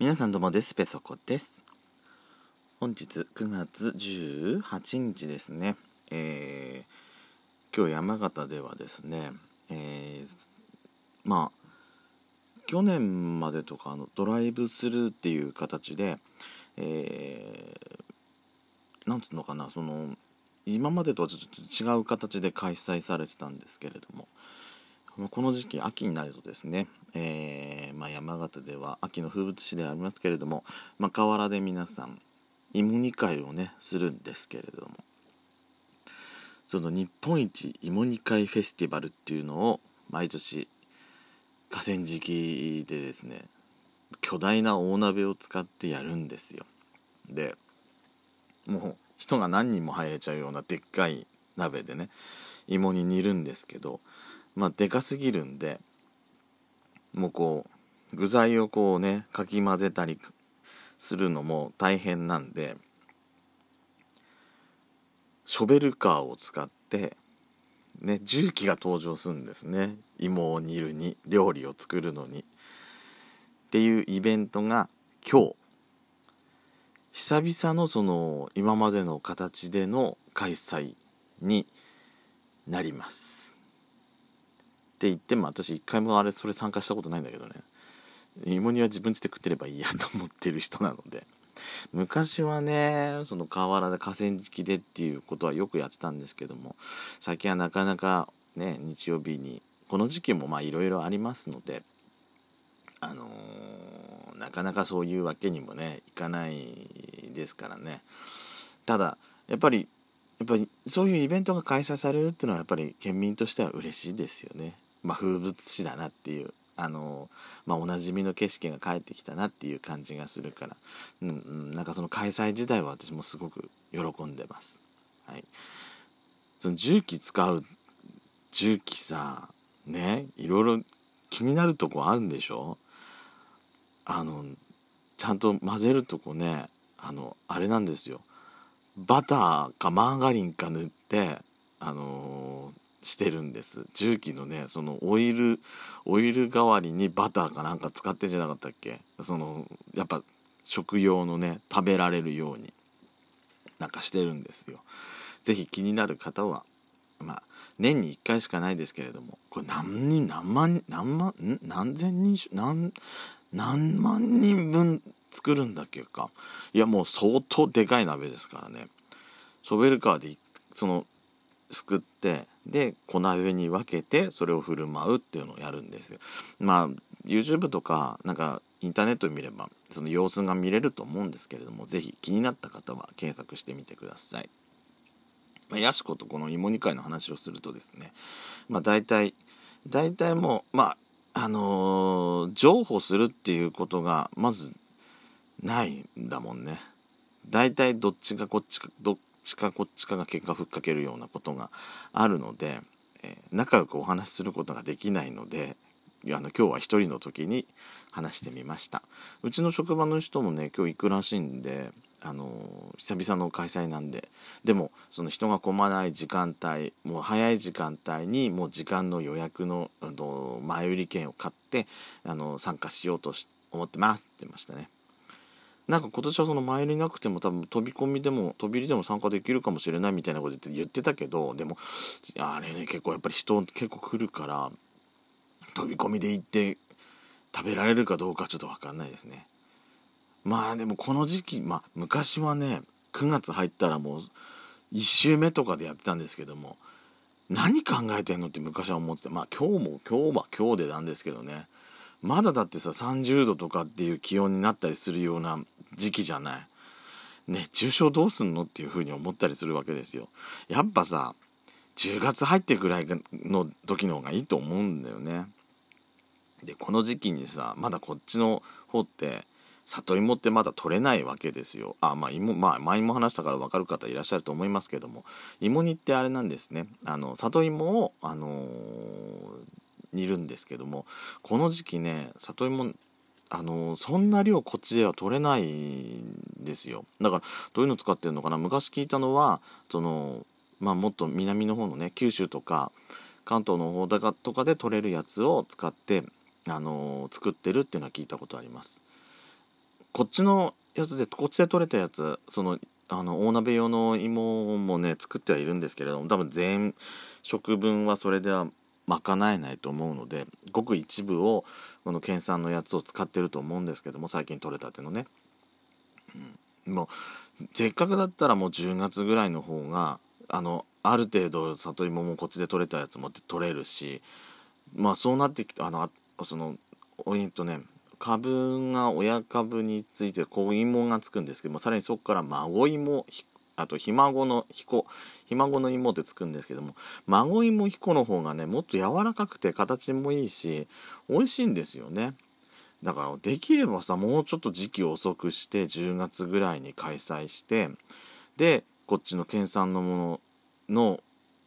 皆さんどうもですペソコです。本日9月18日ですね。えー、今日山形ではですねえー、まあ去年までとかのドライブスルーっていう形でえー、なんつうのかなその今までとはちょっと違う形で開催されてたんですけれどもこの時期秋になるとですね、えー、まあ、山形では秋の風物詩でありますけれども、まあ、河原で皆さん芋煮会をねするんですけれどもその日本一芋煮会フェスティバルっていうのを毎年河川敷でですね巨大な大鍋を使ってやるんですよ。でもう人が何人も入れちゃうようなでっかい鍋でね芋に煮るんですけどまあでかすぎるんでもうこう具材をこうねかき混ぜたりするのも大変なんでショベルカーを使ってね重機が登場するんですね。芋を煮るに料理を作るのに。っていうイベントが今日久々のその今までの形での開催になります。って言っても私一回もあれそれ参加したことないんだけどね。芋煮は自分ちで食ってればいいやと思ってる人なので。昔はねその河原で河川敷でっていうことはよくやってたんですけども最近はなかなかね日曜日にこの時期もまあいろいろありますのであのー、なかなかそういうわけにもねいかないですからね。ただやっぱりやっぱりそういうイベントが開催されるっていうのはやっぱり県民としては嬉しいですよね。まあ、風物詩だなっていうあの、まあ、おなじみの景色が帰ってきたなっていう感じがするから、うん、うん、なんかその開催自体は私もすごく喜んでます。はい、その重機使う重機さねいろいろ気になるとこあるんでしょ？あのちゃんと混ぜるとこねあのあれなんですよ。バターかマーガリンか塗ってあのーしてるんです。重機のねそのオイルオイル代わりにバターかなんか使ってんじゃなかったっけ？そのやっぱ食用のね食べられるようになんかしてるんですよ。是非気になる方はまあ年に1回しかないですけれどもこれ何人何万何万何千人何何万人分作るんだっけか？いやもう相当でかい鍋ですからね。ショベルカーでそのすくってで小鍋に分けてそれを振る舞うっていうのをやるんですよ。まあ YouTube とかなんかインターネット見ればその様子が見れると思うんですけれども是非気になった方は検索してみてください、まあ、ヤシコとこの芋煮会の話をするとですねまあ大体大体もうまああのー、譲歩するっていうことがまずないんだもんね。大体どっちがこっちかどっちかこっちかが結果ふっかけるようなことがあるので、えー、仲良くお話しすることができないのであの今日は一人の時に話してみました。うちの職場の人もね今日行くらしいんであの久々の開催なんででもその人が混まない時間帯もう早い時間帯にもう時間の予約のの前売り券を買ってあの参加しようと思ってますって言いましたね。なんか今年はその前になくても多分飛び込みでも飛び入りでも参加できるかもしれないみたいなこと言ってたけどでもあれね結構やっぱり人結構来るから飛び込みで行って食べられるかどうかちょっと分かんないですね。まあでもこの時期まあ昔はね9月入ったらもう1週目とかでやってたんですけども何考えてんのって昔は思っててまあ今日も今日は今日でなんですけどね。まだだってさ30度とかっていう気温になったりするような時期じゃない。熱中症どうすんのっていうふうに思ったりするわけですよ。やっぱさ10月入ってくらいの時の方がいいと思うんだよね。でこの時期にさまだこっちの方って里芋ってまだ取れないわけですよ。あまあ芋まあ前も話したから分かる方いらっしゃると思いますけども。芋煮ってあれなんですね。あの里芋をあのー、煮るんですけどもこの時期ね里芋あのそんな量こっちでは取れないんですよ。だからどういうの使ってるのかな？昔聞いたのはそのまあもっと南の方のね九州とか関東の方とかで取れるやつを使ってあの作ってるっていうのは聞いたことあります。こっちのやつでこっちで取れたやつそのあの大鍋用の芋もね作ってはいるんですけれども多分全食分はそれでは賄えないと思うのでごく一部をこの県産のやつを使ってると思うんですけども最近取れたてのね、うん、もうせっかくだったらもう10月ぐらいの方があのある程度里芋もこっちで取れたやつも取れるしまあそうなってきてあのそのえっとね株が親株について子芋がつくんですけどもさらにそこから孫芋あとひ孫の彦ひ孫の芋ってつくんですけども孫芋彦の方がねもっと柔らかくて形もいいし美味しいんですよね。だからできればさもうちょっと時期遅くして10月ぐらいに開催してでこっちの県産のものの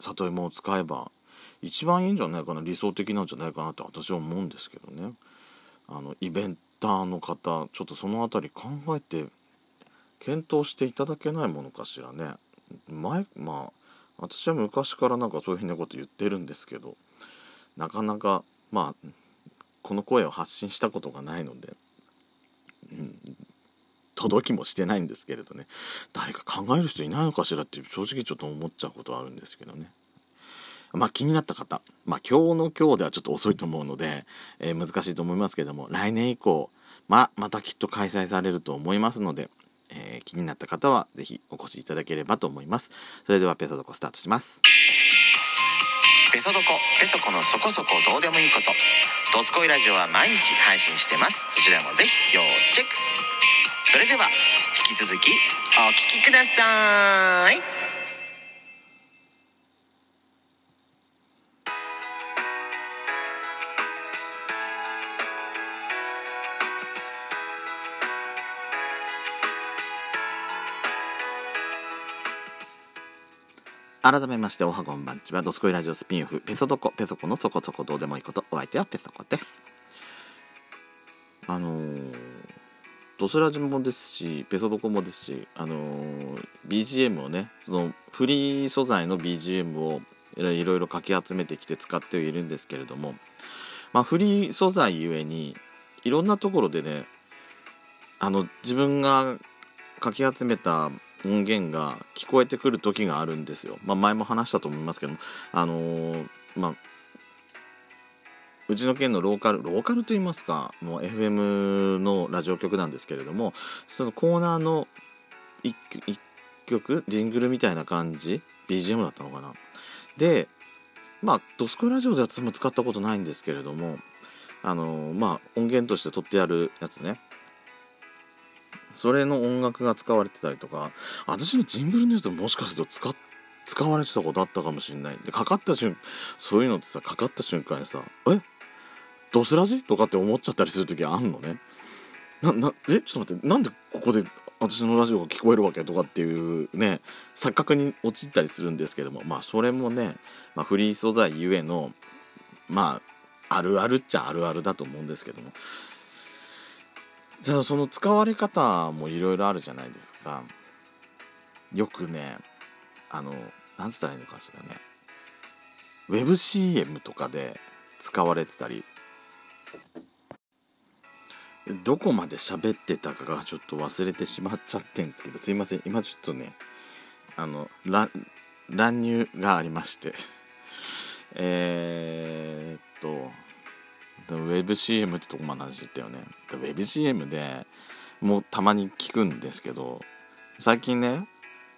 里芋を使えば一番いいんじゃないかな理想的なんじゃないかなって私は思うんですけどね。あのイベンターの方ちょっとその辺り考えて検討していただけないものかしらね。前まあ私は昔からなんかそういうふうなこと言ってるんですけどなかなかまあこの声を発信したことがないので、うん、届きもしてないんですけれどね。誰か考える人いないのかしらって正直ちょっと思っちゃうことあるんですけどね。まあ気になった方まあ今日の今日ではちょっと遅いと思うので、えー、難しいと思いますけども来年以降まあまたきっと開催されると思いますのでえー、気になった方は是非お越しいただければと思います。それではペソドコスタートします。ペソドコペソコのそこそこどうでもいいこと。ドスコイラジオは毎日配信してます。そちらもぜひ要チェック。それでは引き続きお聴きください。改めましておはこんばんちは。ドスコイラジオスピンオフ。ペソドコ。ペソコのそこそこどうでもいいこと。お相手はペソコです。あのー、ドスラジもですしペソドコもですしあのー、BGM をねそのフリー素材の BGM をいろいろかき集めてきて使っているんですけれどもまあフリー素材ゆえにいろんなところでねあの自分がかき集めた音源が聞こえてくる時があるんですよ。まあ、前も話したと思いますけども、あのー、まあ、うちの県のローカル、ローカルと言いますか、もう FM のラジオ局なんですけれども、そのコーナーの1曲、ジングルみたいな感じ、BGM だったのかな。で、まあ、ドスコイラジオでは使ったことないんですけれども、あの、まあ、音源として取ってあるやつね。それの音楽が使われてたりとか私のジングルのやつもしかすると使使われてたことあったかもしれない。でかかった瞬そういうのってさかかった瞬間にさえ？ドスラジとかって思っちゃったりする時あんのね。ななえ？ちょっと待ってなんでここで私のラジオが聞こえるわけとかっていうね錯覚に陥ったりするんですけども。まあそれもね、まあ、フリー素材ゆえのまああるあるっちゃあるあるだと思うんですけども。じゃあその使われ方もいろいろあるじゃないですか。よくねあのなんつったらいいのかしらね。ウェブ CM とかで使われてたり。どこまで喋ってたかがちょっと忘れてしまっちゃってんですけどすいません。今ちょっとねあの乱入がありまして。えー、っとウェブ CM ってとこまで話ったよね。ウェブ CM でもうたまに聞くんですけど最近ね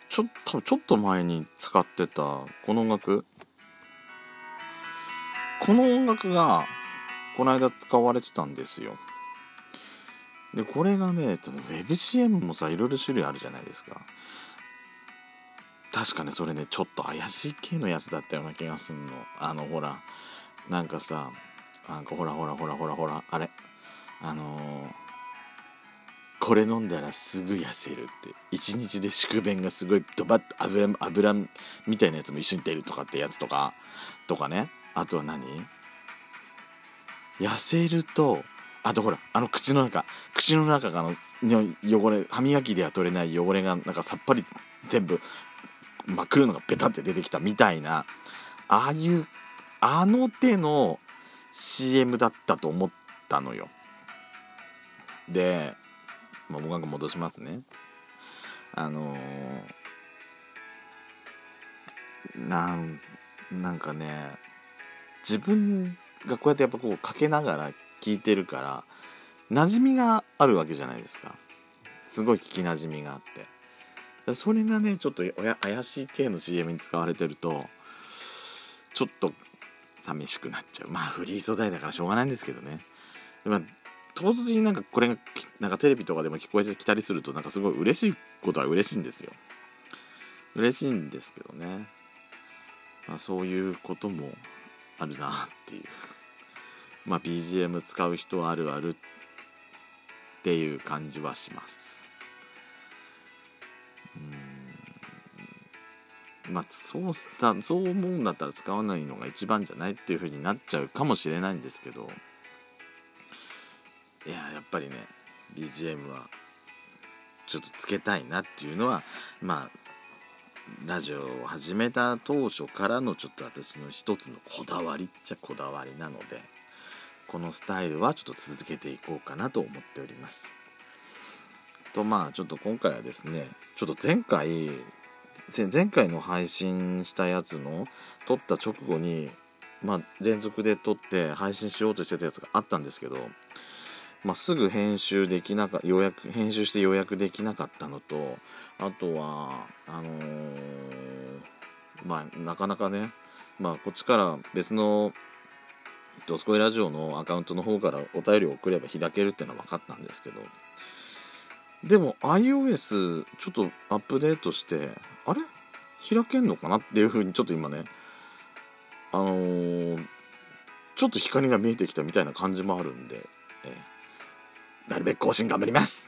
ちょ多分ちょっと前に使ってたこの音楽この音楽がこの間使われてたんですよ。でこれがねウェブ CM もさいろいろ種類あるじゃないですか。確かねそれねちょっと怪しい系のやつだったような気がすんの。あのほらなんかさなんかほらほらほらほらほらあれ。あのー、これ飲んだらすぐ痩せるって。一日で宿便がすごいドバッと油油みたいなやつも一緒に出るとかってやつとかとかね。あとは何？痩せるとあとほらあの口の中口の中がの汚れ歯磨きでは取れない汚れがなんかさっぱり全部真っ黒のがベタって出てきたみたいな。ああいうあの手の CM だったと思ったのよ。でまあ、僕が戻しますね。あのー、なんなんかね自分がこうやってやっぱこうかけながら聞いてるから馴染みがあるわけじゃないですか。すごい聞き馴染みがあって。それがねちょっと怪しい系の CM に使われてるとちょっと寂しくなっちゃう。まあフリー素材だからしょうがないんですけどね、まあ、唐突になんかこれがなんかテレビとかでも聞こえてきたりするとなんかすごい嬉しいことは嬉しいんですよ。嬉しいんですけどね、まあ、そういうこともあるなっていう。まあ BGM 使う人あるあるっていう感じはします。うん。まあそうしたそう思うんだったら使わないのが一番じゃないっていう風になっちゃうかもしれないんですけどいややっぱりね BGM はちょっとつけたいなっていうのはまあラジオを始めた当初からのちょっと私の一つのこだわりっちゃこだわりなのでこのスタイルはちょっと続けていこうかなと思っております。とまあちょっと今回はですねちょっと前回前回の配信したやつの撮った直後にまあ連続で撮って配信しようとしてたやつがあったんですけどまあ、すぐ編集できなかようやく編集して予約できなかったのとあとはあのー、まあなかなかねまあこっちから別のドスコイラジオのアカウントの方からお便りを送れば開けるっていうのは分かったんですけどでも iOS ちょっとアップデートしてあれ？開けんのかなっていうふうにちょっと今ねあのー、ちょっと光が見えてきたみたいな感じもあるんで、えーなるべく更新頑張ります。